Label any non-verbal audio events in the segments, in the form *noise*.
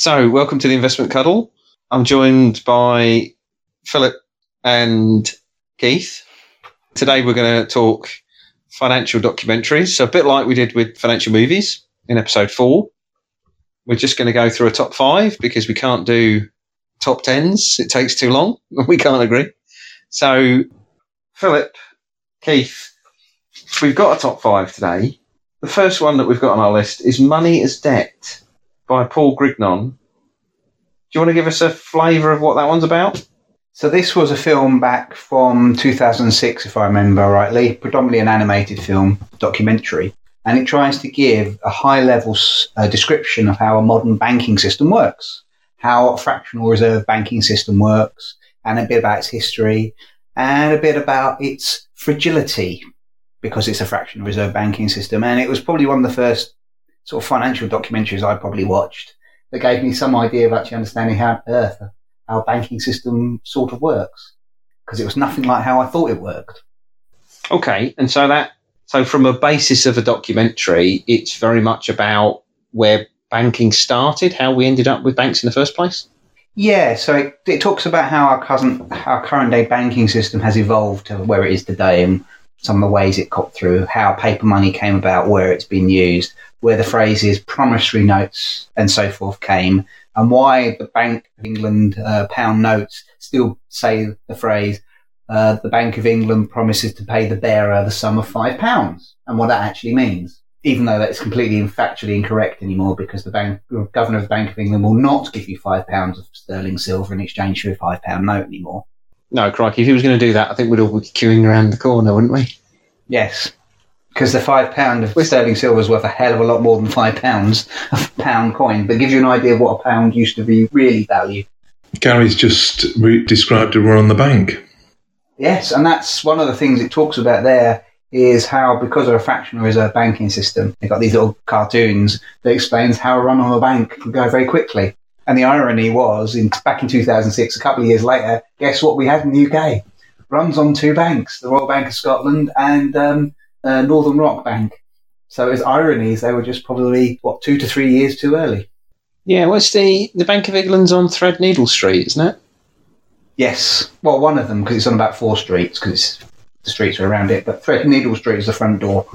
So, welcome to the Investment Cuddle. I'm joined by Philip and Keith. Today, we're going to talk financial documentaries. So, a bit like we did with financial movies in episode four, we're just going to go through a top five because we can't do top tens. It takes too long. *laughs* We can't agree. So, Philip, Keith, we've got a top five today. The first one that we've got on our list is Money as Debt by Paul Grignon. Do you want to give us a flavour of what that one's about? So this was a film back from 2006, if I remember rightly, predominantly an animated film documentary, and it tries to give a high-level uh, description of how a modern banking system works, how a fractional reserve banking system works, and a bit about its history, and a bit about its fragility, because it's a fractional reserve banking system. And it was probably one of the first sort of financial documentaries I probably watched that gave me some idea of actually understanding how Earth, our banking system sort of works. Because it was nothing like how I thought it worked. Okay, and so that so from a basis of a documentary, it's very much about where banking started, how we ended up with banks in the first place. Yeah, so it, it talks about how our cousin, our current day banking system has evolved to where it is today, and some of the ways it got through, how paper money came about, where it's been used, where the phrases promissory notes and so forth came, and why the Bank of England uh, pound notes still say the phrase, uh, the Bank of England promises to pay the bearer the sum of five pounds, and what that actually means. Even though that's completely and factually incorrect anymore, because the bank, governor of the Bank of England will not give you five pounds of sterling silver in exchange for a five pound note anymore. No, crikey, if he was going to do that, I think we'd all be queuing around the corner, wouldn't we? Yes, because the five pound of sterling silver is worth a hell of a lot more than five pounds of pound coin, but gives you an idea of what a pound used to be really value. Gary's just re- described a run on the bank. Yes, and that's one of the things it talks about there is how because of a fractional reserve banking system, they've got these little cartoons that explains how a run on a bank can go very quickly. And the irony was, in, back in 2006, a couple of years later, guess what we had in the UK? Runs on two banks, the Royal Bank of Scotland and um, uh, Northern Rock Bank. So as ironies, they were just probably what two to three years too early. Yeah, what's the the Bank of England's on Threadneedle Street, isn't it? Yes, well, one of them because it's on about four streets because the streets are around it, but Threadneedle Street is the front door.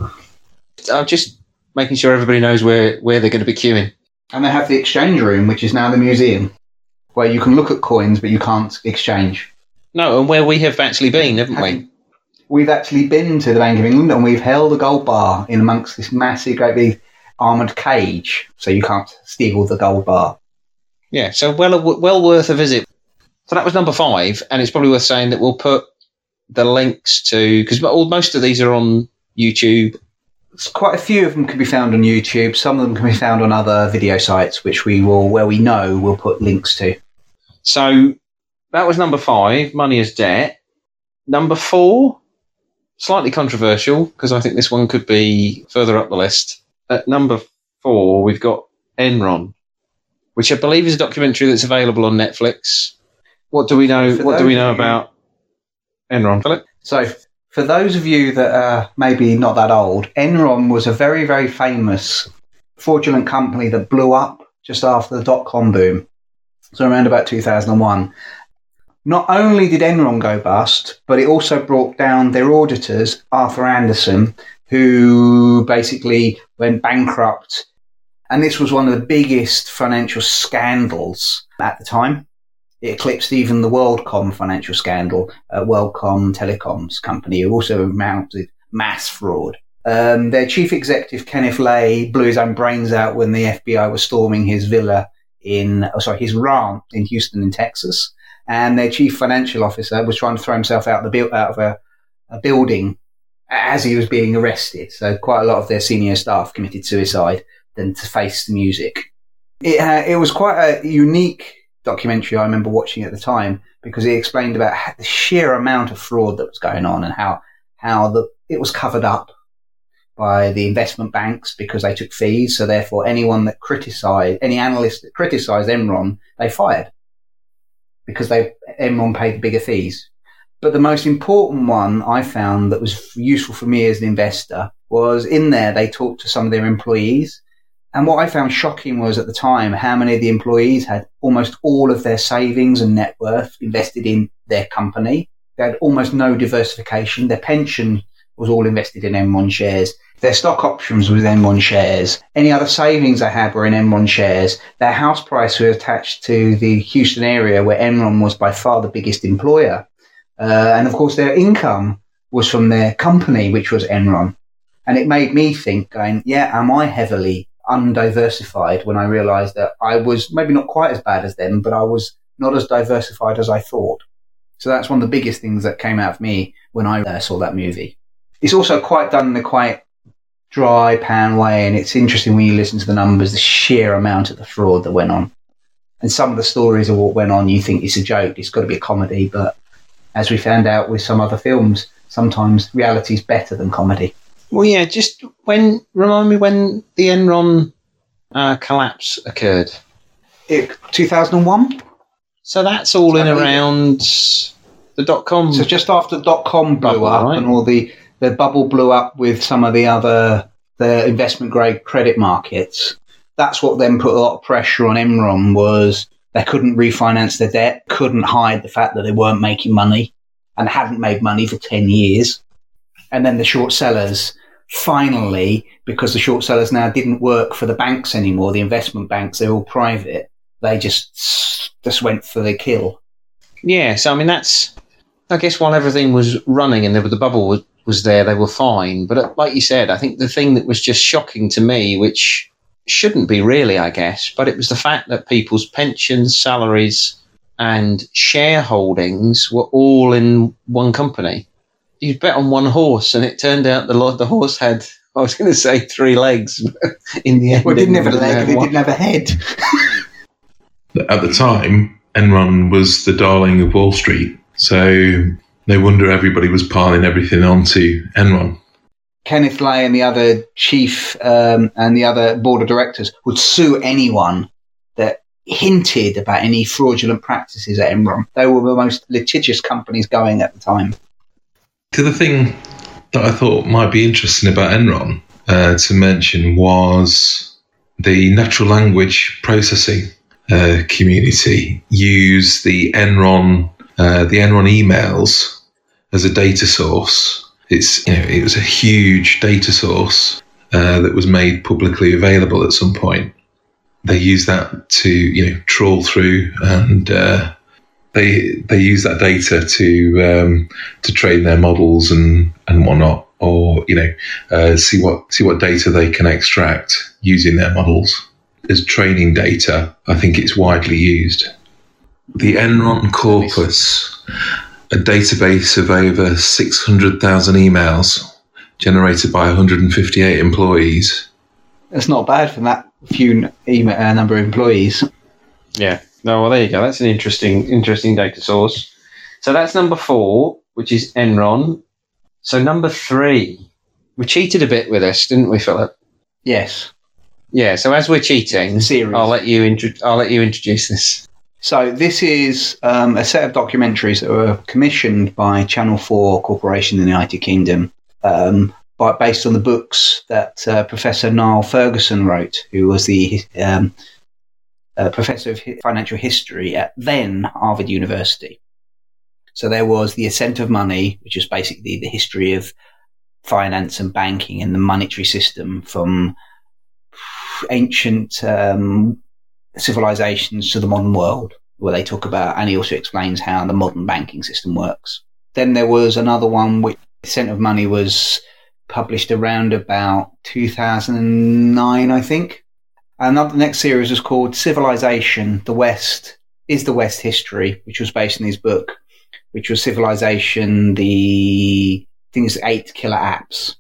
I'm just making sure everybody knows where where they're going to be queuing. And they have the exchange room, which is now the museum, where you can look at coins but you can't exchange. No, and where we have actually been, haven't we? We've actually been to the Bank of England and we've held a gold bar in amongst this massive, great big armoured cage, so you can't steal the gold bar. Yeah, so well well worth a visit. So that was number five, and it's probably worth saying that we'll put the links to because most of these are on YouTube. Quite a few of them can be found on YouTube. Some of them can be found on other video sites, which we will, where we know, we'll put links to. So that was number five, Money as Debt. Number four, slightly controversial because I think this one could be further up the list. At number four, we've got Enron, which I believe is a documentary that's available on Netflix. What do we know? For what do we know about Enron, Philip? So, for those of you that are maybe not that old, Enron was a very, very famous fraudulent company that blew up just after the dot com boom. So around about 2001. Not only did Enron go bust, but it also brought down their auditors, Arthur Andersen, who basically went bankrupt. And this was one of the biggest financial scandals at the time. It eclipsed even the WorldCom financial scandal, uh, WorldCom Telecoms company, who also mounted mass fraud. Um, their chief executive, Kenneth Lay, blew his own brains out when the FBI was storming his villa in, oh, sorry, his ranch in Houston, in Texas and their chief financial officer was trying to throw himself out, the, out of a, a building as he was being arrested. So quite a lot of their senior staff committed suicide than to face the music. It, uh, it was quite a unique documentary I remember watching at the time because it explained about the sheer amount of fraud that was going on and how, how the, it was covered up by the investment banks because they took fees. So therefore anyone that criticized, any analyst that criticized Enron, they fired because they Enron paid the bigger fees. But the most important one I found that was useful for me as an investor was in there they talked to some of their employees And what I found shocking was at the time how many of the employees had almost all of their savings and net worth invested in their company. They had almost no diversification. Their pension was all invested in Enron shares. Their stock options was Enron shares. Any other savings they had were in Enron shares. Their house price was attached to the Houston area where Enron was by far the biggest employer. Uh, and of course, their income was from their company, which was Enron. And it made me think, going, yeah, am I heavily undiversified when I realized that I was maybe not quite as bad as them, but I was not as diversified as I thought. So that's one of the biggest things that came out of me when I uh, saw that movie. It's also quite done in a quite dry pan way, and it's interesting when you listen to the numbers, the sheer amount of the fraud that went on. And some of the stories of what went on, you think it's a joke, it's got to be a comedy, but as we found out with some other films, sometimes reality is better than comedy. Well, yeah, just when remind me when the Enron uh, collapse occurred. It, 2001? So that's all in around the dot com. So just after dot com blew up right. and all the, the bubble blew up with some of the other the investment grade credit markets, that's what then put a lot of pressure on Enron was they couldn't refinance their debt, couldn't hide the fact that they weren't making money and hadn't made money for 10 years. And then the short sellers finally, because the short sellers now didn't work for the banks anymore, the investment banks, they're all private, they just just went for the kill. yeah, so I mean that's. I guess while everything was running and there, the bubble was, was there, they were fine. But uh, like you said, I think the thing that was just shocking to me, which shouldn't be really, I guess, but it was the fact that people's pensions, salaries, and shareholdings were all in one company. You bet on one horse, and it turned out the lo- the horse had. I was going to say three legs. in the end, Well, it didn't have a leg, having it didn't have a head. *laughs* At the time, Enron was the darling of Wall Street, so no wonder everybody was piling everything onto Enron. Kenneth Lay and the other chief um, and the other board of directors would sue anyone that hinted about any fraudulent practices at Enron. They were the most litigious companies going at the time. The other thing that I thought might be interesting about Enron uh, to mention was the natural language processing uh, community use the Enron uh, the Enron emails as a data source. It's you know it was a huge data source uh, that was made publicly available at some point. They use that to you know trawl through and uh, they they use that data to um, to train their models and and whatnot, or you know uh, see what see what data they can extract using their models as training data. I think it's widely used. The Enron corpus, a database of over six hundred thousand emails generated by 158 employees. That's not bad for that few email, uh, number of employees. Yeah. No, well, there you go. That's an interesting, interesting data source. So that's number four, which is Enron. So number three, we cheated a bit with this, didn't we, Philip? Yes. Yeah. So as we're cheating, The series. I'll let you intro- I'll let you introduce this. So this is um, a set of documentaries that were commissioned by Channel Four Corporation in the United Kingdom, um, by, based on the books that uh, Professor Niall Ferguson wrote, who was the um, uh, professor of financial history at then Harvard University. So there was the ascent of money, which is basically the history of finance and banking and the monetary system from ancient um, civilizations to the modern world, where they talk about, and he also explains how the modern banking system works. Then there was another one which Ascent of Money was published around about 2009, I think. Another the next series was called Civilization: The West is the West History, which was based on his book, which was Civilization: The things eight killer apps.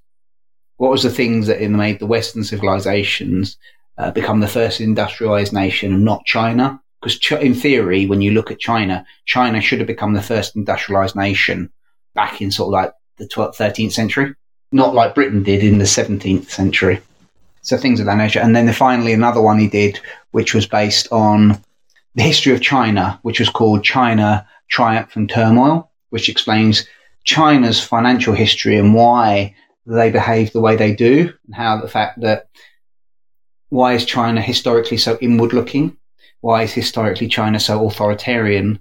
What was the things that made the Western civilizations uh, become the first industrialized nation and not China. Because ch- in theory, when you look at China, China should have become the first industrialized nation back in sort of like the 12th, 13th century, not like Britain did in the 17th century. So things of that nature. And then finally, another one he did, which was based on the history of China, which was called China Triumph and Turmoil, which explains China's financial history and why they behave the way they do, and how the fact that why is China historically so inward looking? Why is historically China so authoritarian?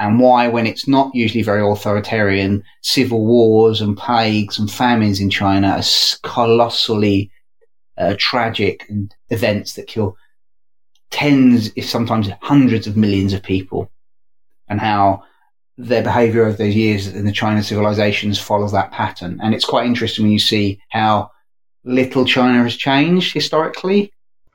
And why, when it's not usually very authoritarian, civil wars and plagues and famines in China are colossally uh, tragic and events that kill tens, if sometimes hundreds of millions of people, and how their behavior over those years in the China civilizations follows that pattern. And it's quite interesting when you see how little China has changed historically.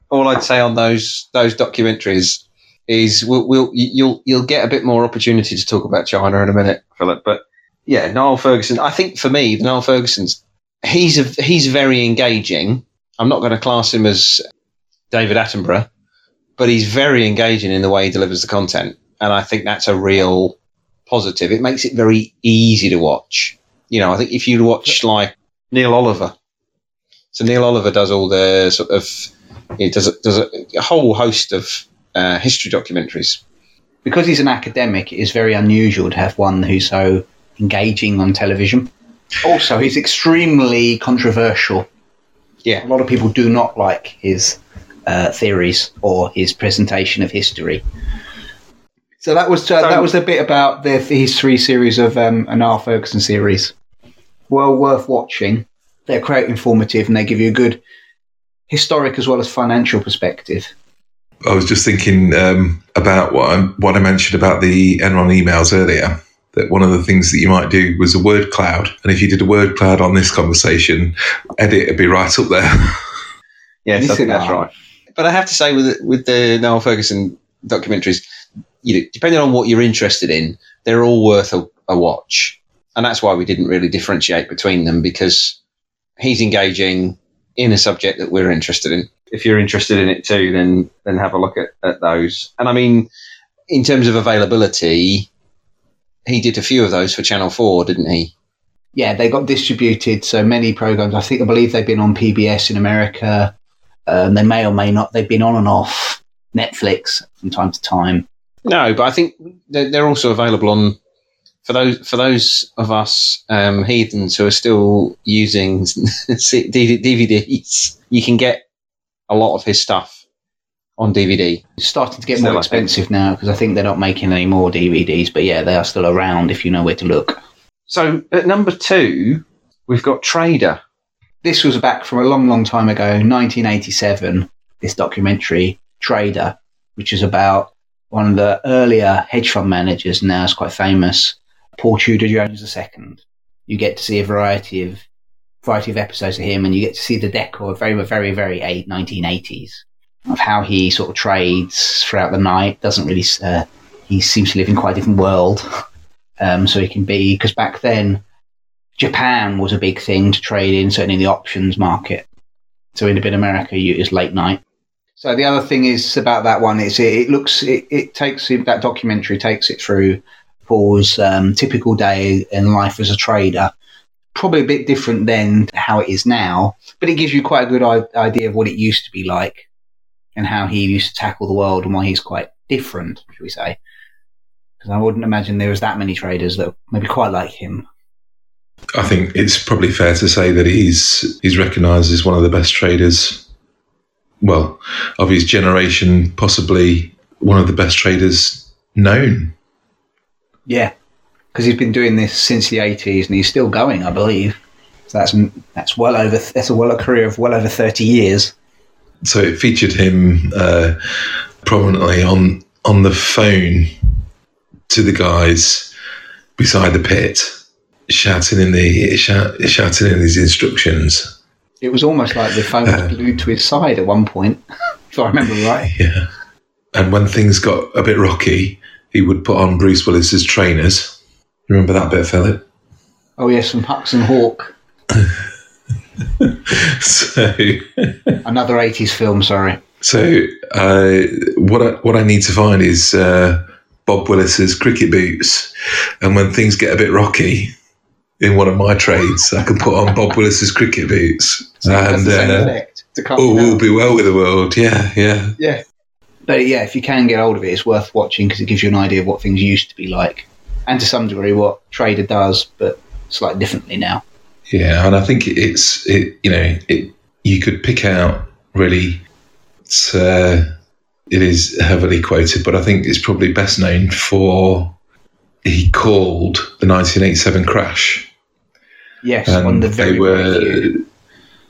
All I'd say on those those documentaries is we'll, we'll you'll you'll get a bit more opportunity to talk about China in a minute, Philip. But yeah, Niall Ferguson. I think for me, Niall Ferguson's he's a, he's very engaging. I'm not going to class him as David Attenborough, but he's very engaging in the way he delivers the content, and I think that's a real positive. It makes it very easy to watch. You know, I think if you watch like Neil Oliver, so Neil Oliver does all the sort of he does does a, a whole host of uh, history documentaries. Because he's an academic, it is very unusual to have one who's so engaging on television. Also, he's extremely controversial. Yeah, a lot of people do not like his uh, theories or his presentation of history. So that was uh, so, that was a bit about the, his three series of um, an R. Ferguson series. Well worth watching. They're quite informative and they give you a good historic as well as financial perspective. I was just thinking um, about what I, what I mentioned about the Enron emails earlier. That one of the things that you might do was a word cloud, and if you did a word cloud on this conversation, edit would be right up there. *laughs* yes, I think that's right. But I have to say, with with the Niall Ferguson documentaries, you know, depending on what you're interested in, they're all worth a, a watch, and that's why we didn't really differentiate between them because he's engaging in a subject that we're interested in if you're interested in it too, then then have a look at, at those. And I mean, in terms of availability, he did a few of those for Channel Four, didn't he? Yeah, they got distributed. So many programs. I think I believe they've been on PBS in America. Um, they may or may not. They've been on and off Netflix from time to time. No, but I think they're, they're also available on for those for those of us um, heathens who are still using *laughs* DVDs. You can get a lot of his stuff on DVD. It's starting to get still more expensive now because I think they're not making any more DVDs, but yeah, they are still around if you know where to look. So at number two, we've got Trader. This was back from a long, long time ago, 1987. This documentary, Trader, which is about one of the earlier hedge fund managers, now is quite famous, Paul Tudor Jones II. You get to see a variety of variety of episodes of him, and you get to see the decor very, very, very 1980s of how he sort of trades throughout the night. Doesn't really, uh, he seems to live in quite a different world. *laughs* Um, so he can be, because back then, Japan was a big thing to trade in, certainly in the options market. So in, in America, you, it's late night. So the other thing is about that one is it, it looks, it, it takes that documentary takes it through Paul's um, typical day in life as a trader probably a bit different than how it is now, but it gives you quite a good idea of what it used to be like and how he used to tackle the world and why he's quite different, should we say. Because I wouldn't imagine there was that many traders that maybe quite like him. I think it's probably fair to say that he's he's recognised as one of the best traders, well, of his generation, possibly one of the best traders known. Yeah, because he's been doing this since the 80s and he's still going, I believe. So that's that's well over that's a well a career of well over 30 years. So it featured him uh, prominently on on the phone to the guys beside the pit, shouting in the shout, shouting in his instructions. It was almost like the phone was uh, glued to his side at one point, *laughs* if I remember right. *laughs* Yeah. And when things got a bit rocky, he would put on Bruce Willis's trainers Remember that bit, Philip? Oh yes, from Hudson Hawk. *laughs* so *laughs* another eighties film. Sorry. So uh, what I, what I need to find is uh, Bob Willis's cricket boots, and when things get a bit rocky in one of my trades, I can put on Bob Willis's cricket boots, so and uh, all will be well with the world. Yeah, yeah, yeah. But yeah, if you can get hold of it, it's worth watching because it gives you an idea of what things used to be like and to some degree what Trader does, but slightly differently now. Yeah, and I think it's it. You know, it you could pick out really uh, it is heavily quoted, but I think it's probably best known for he called the 1987 crash. Yes, on the very, they were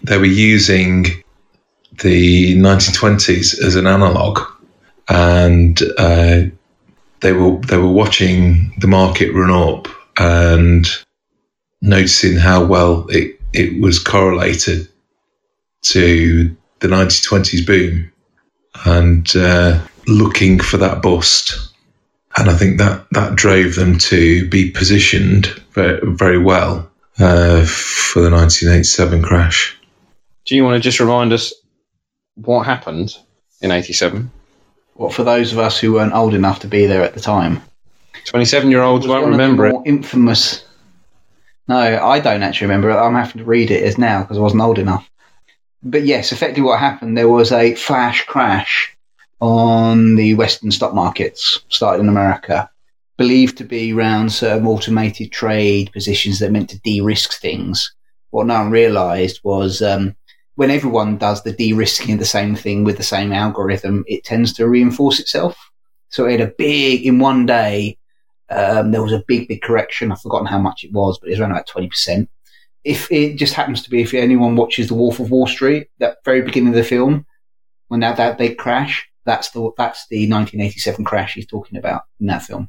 they were using the 1920s as an analog, and uh, they were they were watching the market run up and noticing how well it it was correlated to the 1920s boom, and uh, looking for that bust. And I think that that drove them to be positioned very, very well uh, for the 1987 crash. Do you want to just remind us what happened in 87? What for those of us who weren't old enough to be there at the time? 27 year olds won't one of the remember it. more Infamous. No, I don't actually remember it. I'm having to read it as now because I wasn't old enough. But yes, effectively what happened, there was a flash crash on the Western stock markets, started in America, believed to be around certain automated trade positions that meant to de-risk things. What no one realised was um, when everyone does the de-risking of the same thing with the same algorithm, it tends to reinforce itself. So it had a big, in one day, um, there was a big, big correction. I've forgotten how much it was, but it was around about 20%. If it just happens to be, if anyone watches The Wolf of Wall Street, that very beginning of the film, when that, that big crash, that's the, that's the 1987 crash he's talking about in that film.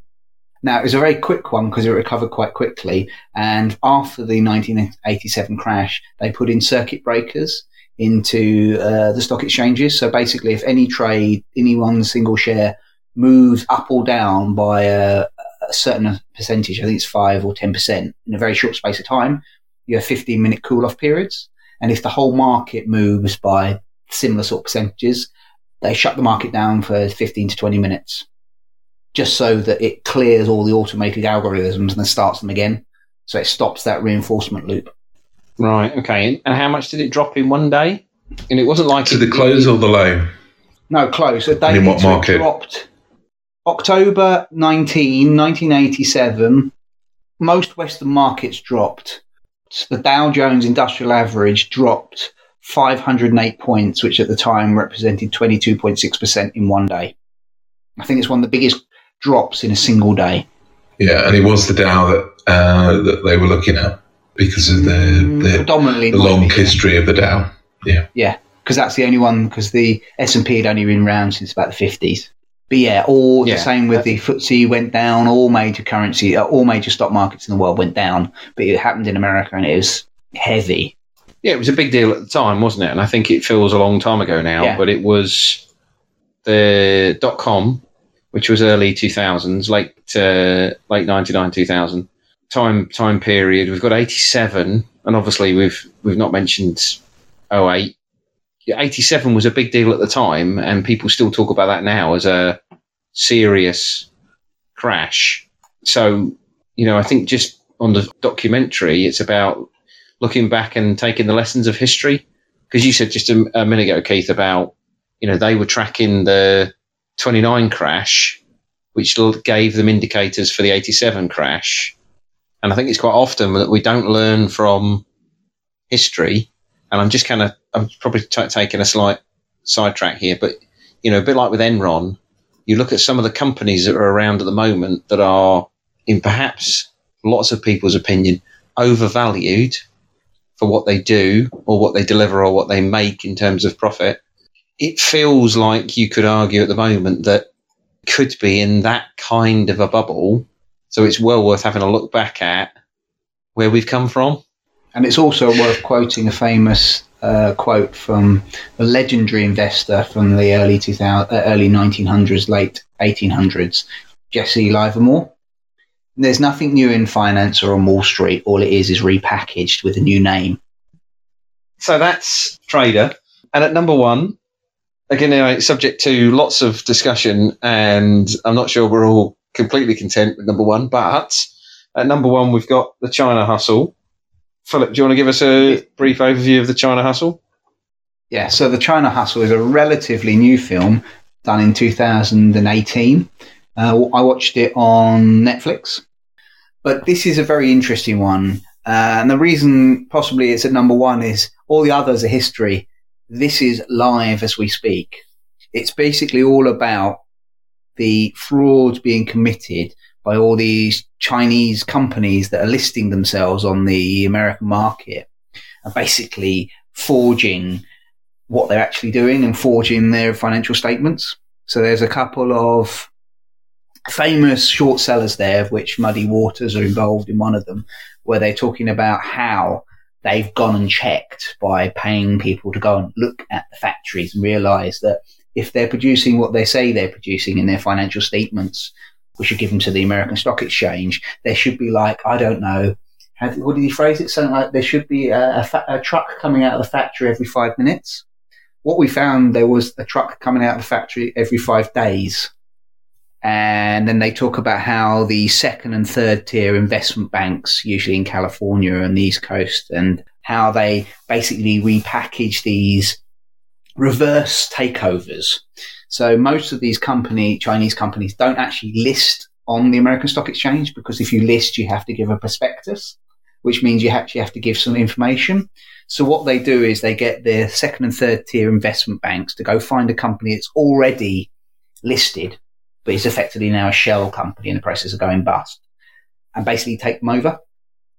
Now, it was a very quick one because it recovered quite quickly. And after the 1987 crash, they put in circuit breakers into uh, the stock exchanges. So basically, if any trade, any one single share moves up or down by a, a certain percentage, I think it's five or 10% in a very short space of time, you have 15 minute cool off periods. And if the whole market moves by similar sort of percentages, they shut the market down for 15 to 20 minutes just so that it clears all the automated algorithms and then starts them again. So it stops that reinforcement loop. Right, okay. And how much did it drop in one day? And it wasn't like To it- the close or the low? No, close. A day in what so it market? dropped October 19, 1987. Most Western markets dropped. So the Dow Jones Industrial Average dropped 508 points, which at the time represented 22.6% in one day. I think it's one of the biggest drops in a single day. Yeah, and it was the Dow that uh, that they were looking at because of the the, Predominantly, the might long be, yeah. history of the Dow. Yeah, yeah, because that's the only one. Because the S and P had only been around since about the fifties. But yeah, all Yeah. the same with the FTSE went down. All major currency, uh, all major stock markets in the world went down. But it happened in America, and it was heavy. Yeah, it was a big deal at the time, wasn't it? And I think it feels a long time ago now, Yeah. but it was the dot com, which was early 2000s, late uh, late 99 2000 time time period. We've got 87, and obviously we've we've not mentioned 08. 87 was a big deal at the time, and people still talk about that now as a serious crash. So, you know, I think just on the documentary, it's about looking back and taking the lessons of history. Because you said just a, a minute ago, Keith, about you know they were tracking the 29 crash, which gave them indicators for the 87 crash. And I think it's quite often that we don't learn from history. And I'm just kind of I'm probably t- taking a slight sidetrack here, but you know, a bit like with Enron, you look at some of the companies that are around at the moment that are, in perhaps lots of people's opinion, overvalued for what they do or what they deliver or what they make in terms of profit. It feels like you could argue at the moment that could be in that kind of a bubble. So it's well worth having a look back at where we've come from. And it's also worth quoting a famous uh, quote from a legendary investor from the early 2000, uh, early 1900s, late 1800s, Jesse Livermore. There's nothing new in finance or on Wall Street. All it is is repackaged with a new name. So that's Trader. And at number one, again, it's subject to lots of discussion, and I'm not sure we're all completely content with number one. But at number one, we've got the China Hustle. Philip, do you want to give us a brief overview of the China Hustle? Yeah, so The China Hustle is a relatively new film done in 2018. Uh, I watched it on Netflix. But this is a very interesting one. Uh, and the reason possibly it's at number one is all the others are history. This is live as we speak. It's basically all about the frauds being committed by all these Chinese companies that are listing themselves on the American market and basically forging what they're actually doing and forging their financial statements. So there's a couple of famous short sellers there, of which Muddy Waters are involved in one of them, where they're talking about how they've gone and checked by paying people to go and look at the factories and realize that if they're producing what they say they're producing in their financial statements, which are given to the American Stock Exchange, there should be like, I don't know, how, what did he phrase it? Something like there should be a, a, fa- a truck coming out of the factory every five minutes. What we found, there was a truck coming out of the factory every five days. And then they talk about how the second and third tier investment banks, usually in California and the East Coast, and how they basically repackage these reverse takeovers. So most of these company, Chinese companies don't actually list on the American Stock Exchange because if you list, you have to give a prospectus, which means you actually have to give some information. So what they do is they get their second and third tier investment banks to go find a company that's already listed but it's effectively now a shell company in the process of going bust and basically take them over.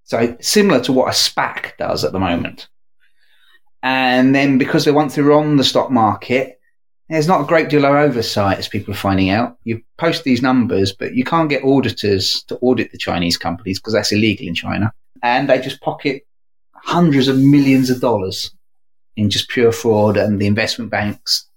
So similar to what a SPAC does at the moment. And then because they once they're on the stock market, there's not a great deal of oversight as people are finding out. You post these numbers, but you can't get auditors to audit the Chinese companies because that's illegal in China. And they just pocket hundreds of millions of dollars in just pure fraud and the investment banks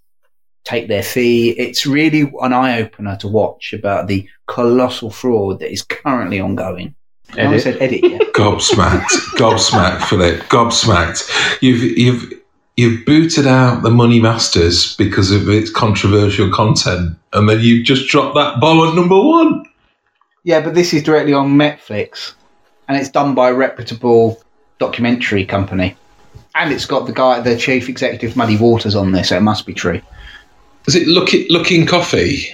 take their fee. It's really an eye opener to watch about the colossal fraud that is currently ongoing. I said edit, yeah. *laughs* Gobsmacked, gobsmacked, Philip, gobsmacked. You've you've you've booted out the Money Masters because of its controversial content, and then you've just dropped that bomb at number one. yeah, but this is directly on Netflix, and it's done by a reputable documentary company, and it's got the guy, the chief executive, Muddy Waters, on there, so it must be true. Is it Luckin Luckin Coffee?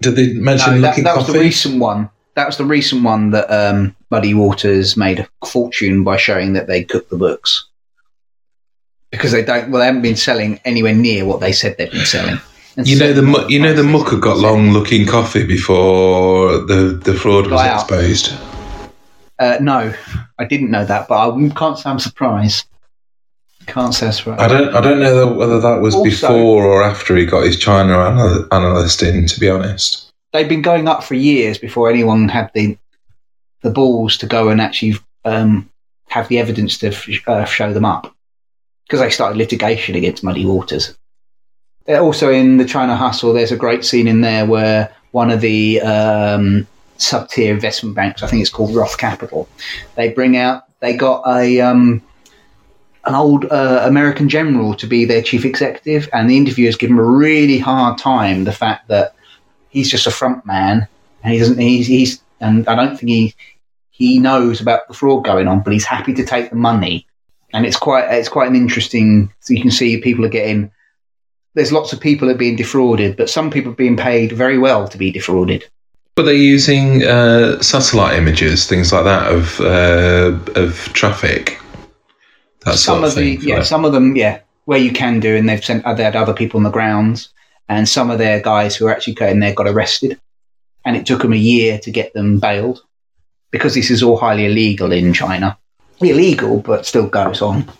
Did they mention No, that, looking that was coffee? the recent one. That was the recent one that um, Muddy Waters made a fortune by showing that they cooked the books. Because they don't, well, they haven't been selling anywhere near what they said they've been selling. And you know the you know the prices mucker got long Luckin Coffee before the the fraud was out. exposed. Uh, no, I didn't know that, but I can't say I'm surprised. Can't say I'm surprised. I don't I don't know whether that was Also- before or after he got his China anal- analyst in. To be honest, They've been going up for years before anyone had the the balls to go and actually um, have the evidence to f- uh, show them up because they started litigation against Muddy Waters. They're also in the China Hustle. There's a great scene in there where one of the um, sub tier investment banks, I think it's called Roth Capital, they bring out they got a um, an old uh, American general to be their chief executive, and the interviewers give him a really hard time. The fact that he's just a front man, and he doesn't. He's, he's and I don't think he he knows about the fraud going on, but he's happy to take the money, and it's quite it's quite an interesting. So you can see people are getting. There's lots of people that are being defrauded, but some people are being paid very well to be defrauded. but they're using uh, satellite images, things like that of uh, of traffic. That some sort of of thing. the yeah, some of them yeah, where you can do, and they've sent they had other people on the grounds, and some of their guys who are actually going there got arrested, and it took them a year to get them bailed because this is all highly illegal in China. Illegal, but still goes on,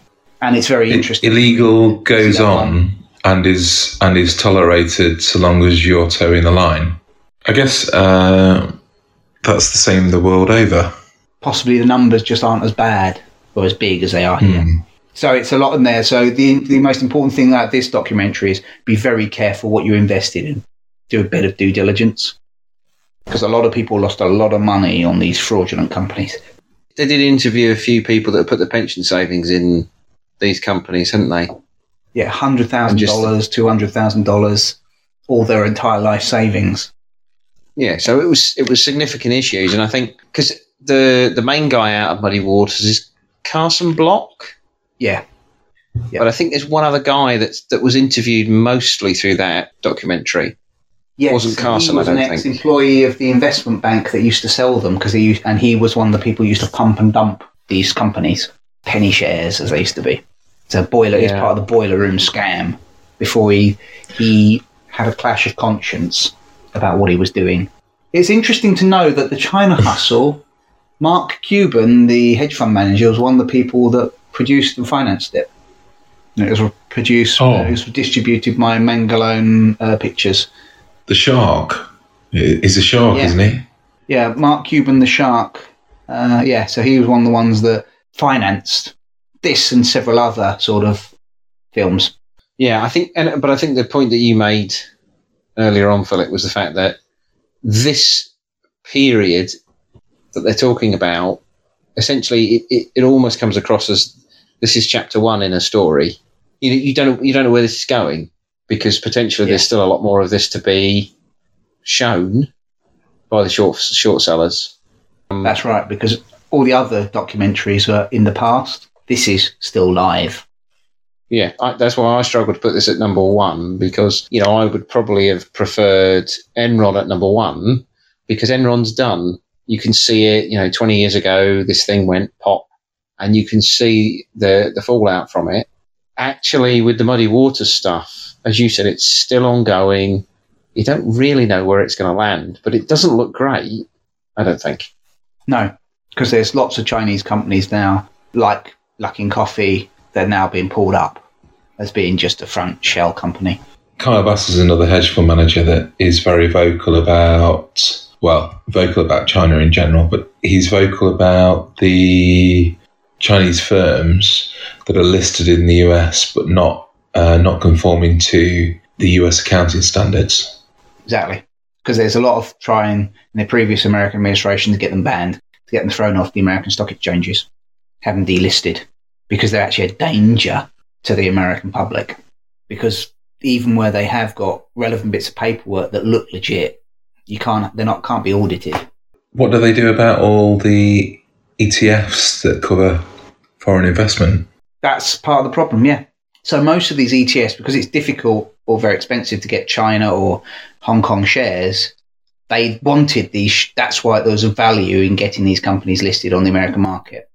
and it's very interesting. illegal goes on and is and is tolerated so long as you're towing the line. I guess uh, that's the same the world over. Possibly the numbers just aren't as bad or as big as they are here. Hmm. So it's a lot in there. So the the most important thing about this documentary is be very careful what you're invested in. Do a bit of due diligence because a lot of people lost a lot of money on these fraudulent companies. They did interview a few people that put the pension savings in these companies, hadn't they? Yeah, hundred thousand dollars, two hundred thousand dollars, all their entire life savings. Yeah, so it was it was significant issues, and I think because the the main guy out of Muddy Waters is Carson Block, Yeah, Yeah. but I think there's one other guy that's that was interviewed mostly through that documentary. Yes, Wasn't Carson, He was I an don't think. ex-employee of the investment bank that used to sell them because he used, and he was one of the people who used to pump and dump these companies, penny shares as they used to be. So boiler, he's Yeah. part of the boiler room scam. Before he he had a clash of conscience about what he was doing. It's interesting to know that the China hustle, Mark Cuban, the hedge fund manager, was one of the people that produced and financed it. And it was produced, Oh. uh, it was distributed by Magnolia uh, Pictures. The shark is a shark, Yeah. isn't he? Yeah, Mark Cuban, the shark. Uh, yeah, so he was one of the ones that financed this and several other sort of films. Yeah, I think, and but I think the point that you made earlier on, Philip, was the fact that this period that they're talking about, essentially, it, it, it almost comes across as this is chapter one in a story. You you don't you don't know where this is going because potentially there's still a lot more of this to be shown by the short short sellers. Um, that's right, because all the other documentaries are in the past. This is still live. Yeah, I, that's why I struggle to put this at number one because you know I would probably have preferred Enron at number one because Enron's done. You can see it. You know, twenty years ago, this thing went pop, and you can see the the fallout from it. Actually, with the muddy water stuff, as you said, it's still ongoing. You don't really know where it's going to land, but it doesn't look great. I don't think. No, because there's lots of Chinese companies now, like Luckin Coffee, they're now being pulled up as being just a front shell company. Kyle Bass is another hedge fund manager that is very vocal about, well, vocal about China in general, but he's vocal about the Chinese firms that are listed in the US but not uh, not conforming to the US accounting standards. Exactly. Because there's a lot of trying in the previous American administration to get them banned, to get them thrown off the American stock exchanges, have them delisted, because they're actually a danger to the American public. Because even where they have got relevant bits of paperwork that look legit, you can't, they're not, can't be audited. What do they do about all the ETFs that cover foreign investment? That's part of the problem, yeah. So most of these ETFs, because it's difficult or very expensive to get China or Hong Kong shares, they wanted these. That's why there was a value in getting these companies listed on the American market.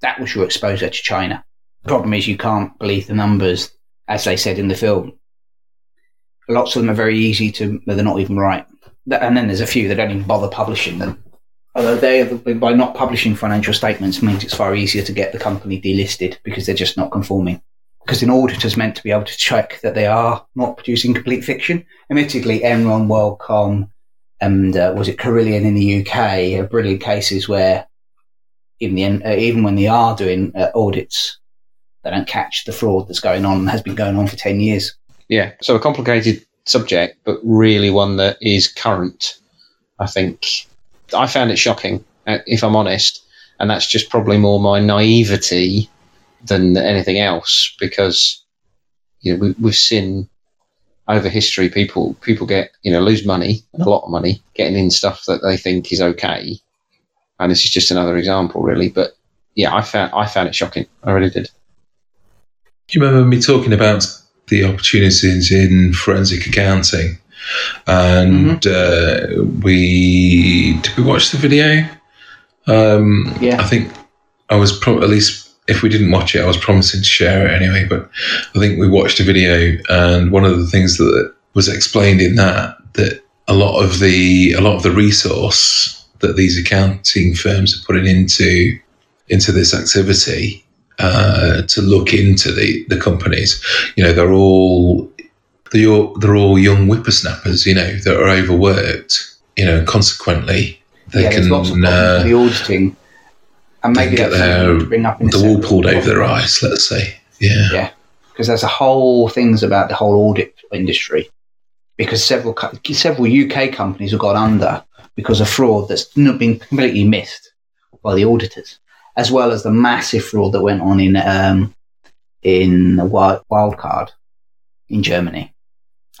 That was your exposure to China. The problem is you can't believe the numbers, as they said in the film. Lots of them are very easy to. They're not even right. And then there's a few that don't even bother publishing them. Although they, by not publishing financial statements, means it's far easier to get the company delisted because they're just not conforming. Because an auditor's meant to be able to check that they are not producing complete fiction. Admittedly, Enron, WorldCom, and uh, was it Carillion in the UK are brilliant cases where even the uh, even when they are doing uh, audits, they don't catch the fraud that's going on and has been going on for ten years. Yeah, so a complicated subject, but really one that is current. I think I found it shocking, uh, if I'm honest, and that's just probably more my naivety than anything else because you know we, we've seen over history people people get you know lose money and a lot of money getting in stuff that they think is okay, and this is just another example, really. But yeah, I found I found it shocking. I really did. Do you remember me talking about the opportunities in forensic accounting? And uh, we did we watch the video? Um, Yeah. I think I was pro- at least if we didn't watch it, I was promising to share it anyway. But I think we watched a video, and one of the things that was explained in that that a lot of the a lot of the resource that these accounting firms are putting into into this activity uh, to look into the, the companies. You know, they're all they're all, they're all young whippersnappers. You know, that are overworked. You know, consequently they yeah, can lots of uh, the auditing, and maybe get that's their to bring up in the wool pulled over their eyes. Let's say, yeah. Yeah, because there's a whole things about the whole audit industry. Because several several UK companies have gone under because of fraud that's not been completely missed by the auditors, as well as the massive fraud that went on in um, in Wild, Wirecard in Germany,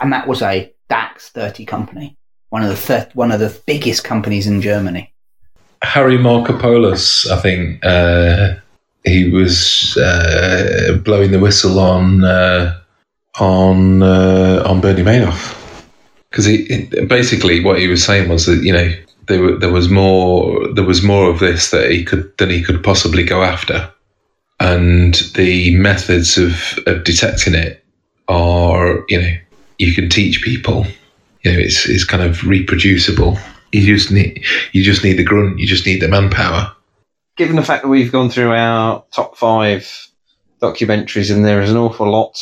and that was a DAX 30 company, one of the thir- one of the biggest companies in Germany. Harry Markopolos, I think uh, he was uh, blowing the whistle on uh, on uh, on Bernie Madoff because basically what he was saying was that you know there were, there was more there was more of this that he could than he could possibly go after, and the methods of, of detecting it are you know you can teach people. You know, it's it's kind of reproducible. You just need you just need the grunt. You just need the manpower. Given the fact that we've gone through our top five documentaries, and there is an awful lot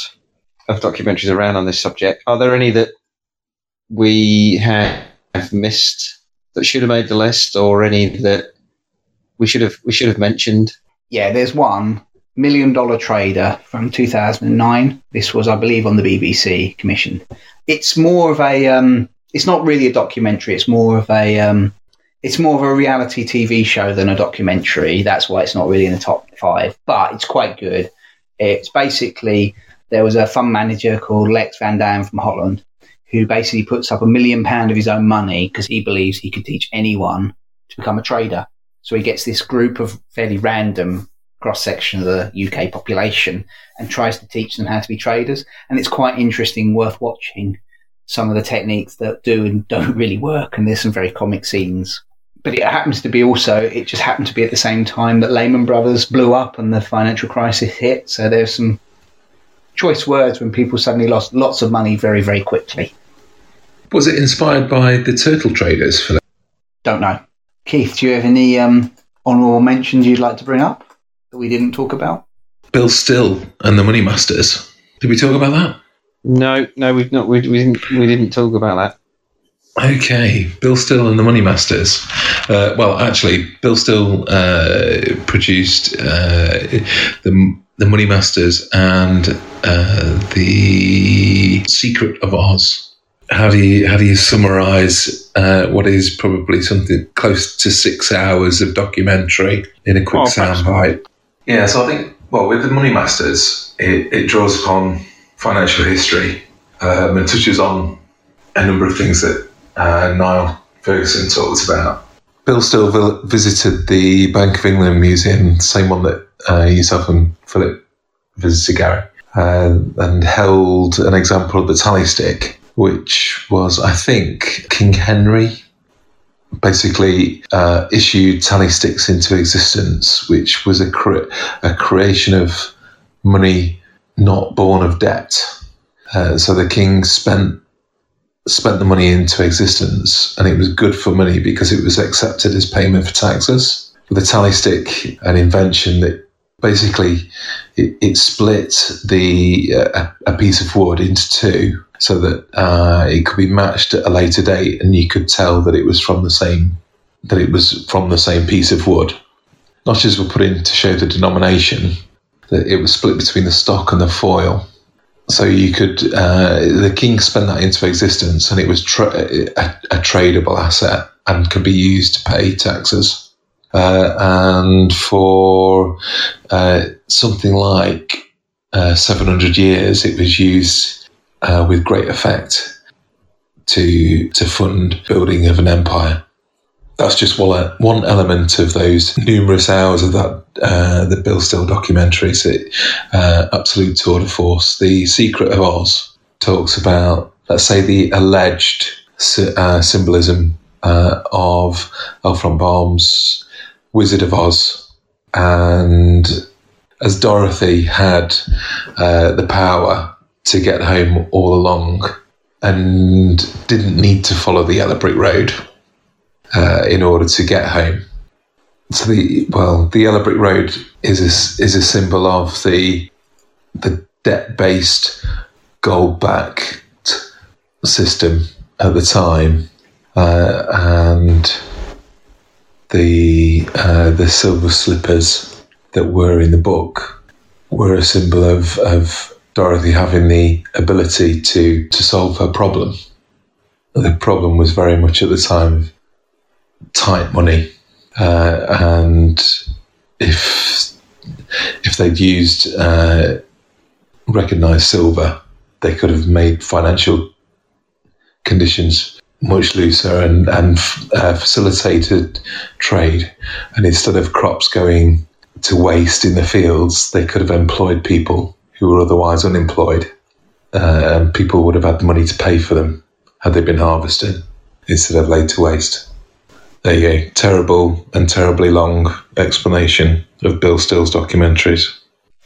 of documentaries around on this subject, are there any that we have missed that should have made the list, or any that we should have we should have mentioned? Yeah, there's one million dollar trader from 2009. This was, I believe, on the BBC commission. It's more of a, um, it's not really a documentary. It's more of a, um, it's more of a reality TV show than a documentary. That's why it's not really in the top five, but it's quite good. It's basically there was a fund manager called Lex Van Dam from Holland who basically puts up a million pound of his own money because he believes he could teach anyone to become a trader. So he gets this group of fairly random cross section of the UK population and tries to teach them how to be traders. And it's quite interesting, worth watching some of the techniques that do and don't *laughs* really work. And there's some very comic scenes. But it happens to be also, it just happened to be at the same time that Lehman Brothers blew up and the financial crisis hit. So there's some choice words when people suddenly lost lots of money very, very quickly. Was it inspired by the turtle traders? For that? Don't know. Keith, do you have any um, honourable mentions you'd like to bring up? That we didn't talk about? Bill Still and the Money Masters. Did we talk about that? No, no, we've not. We, we didn't. We didn't talk about that. Okay, Bill Still and the Money Masters. Uh, well, actually, Bill Still uh, produced uh, the the Money Masters and uh, the Secret of Oz. How do you how do you summarize uh, what is probably something close to six hours of documentary in a quick oh, soundbite? Yeah, so I think, well, with the Money Masters, it, it draws upon financial history um, and touches on a number of things that uh, Niall Ferguson talked about. Bill Still visited the Bank of England Museum, same one that uh, yourself and Philip visited, Gary, uh, and held an example of the tally stick, which was, I think, King Henry basically uh, issued tally sticks into existence, which was a, cre- a creation of money not born of debt. Uh, so the king spent spent the money into existence, and it was good for money because it was accepted as payment for taxes. The tally stick, an invention that basically it, it split the uh, a piece of wood into two so that uh, it could be matched at a later date, and you could tell that it was from the same that it was from the same piece of wood. Notches were put in to show the denomination that it was split between the stock and the foil. So you could uh, the king spent that into existence, and it was tra- a, a, tradable asset and could be used to pay taxes. Uh, and for uh, something like uh, 700 years, it was used uh, with great effect to to fund building of an empire. That's just one one element of those numerous hours of that uh, the Bill Still documentaries. It uh, absolute tour de force. The Secret of Oz talks about let's say the alleged uh, symbolism uh, of L. Frank Baum's Wizard of Oz, and as Dorothy had uh, the power to get home all along and didn't need to follow the yellow brick road uh, in order to get home. So the well, the yellow brick road is a, is a symbol of the the debt based gold backed system at the time, uh, and the uh, the silver slippers that were in the book were a symbol of of Dorothy having the ability to, to solve her problem. The problem was very much at the time tight money, uh, and if if they'd used uh, recognized silver, they could have made financial conditions much looser and, and uh, facilitated trade. And instead of crops going to waste in the fields, they could have employed people who were otherwise unemployed. Uh, people would have had the money to pay for them had they been harvested instead of laid to waste. There you go. Terrible and terribly long explanation of Bill Still's documentaries.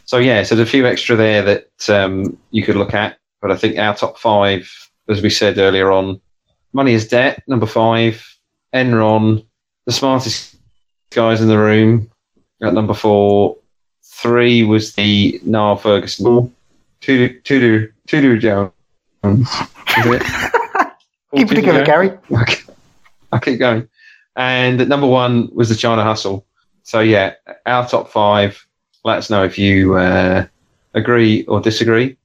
So yeah, so there's a few extra there that um, you could look at, but I think our top five as we said earlier on, money is debt. Number five, Enron, the smartest guys in the room. At number four, three was the Niall Ferguson. Tudor Tudor Tudor Jones. *laughs* Keep it together, Gary. I'll keep going. And at number one was the China Hustle. So yeah, our top five. Let us know if you uh, agree or disagree.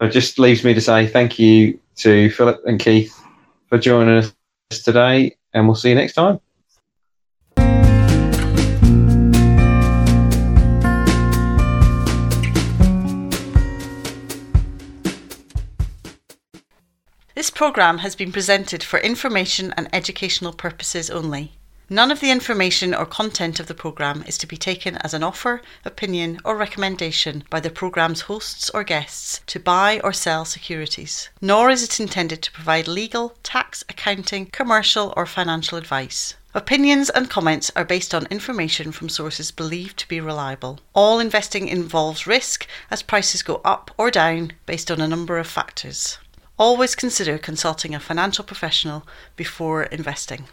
It just leaves me to say thank you to Philip and Keith for joining us today, and we'll see you next time. This programme has been presented for information and educational purposes only. None of the information or content of the programme is to be taken as an offer, opinion, or recommendation by the programme's hosts or guests to buy or sell securities, nor is it intended to provide legal, tax, accounting, commercial, or financial advice. Opinions and comments are based on information from sources believed to be reliable. All investing involves risk as prices go up or down based on a number of factors. Always consider consulting a financial professional before investing.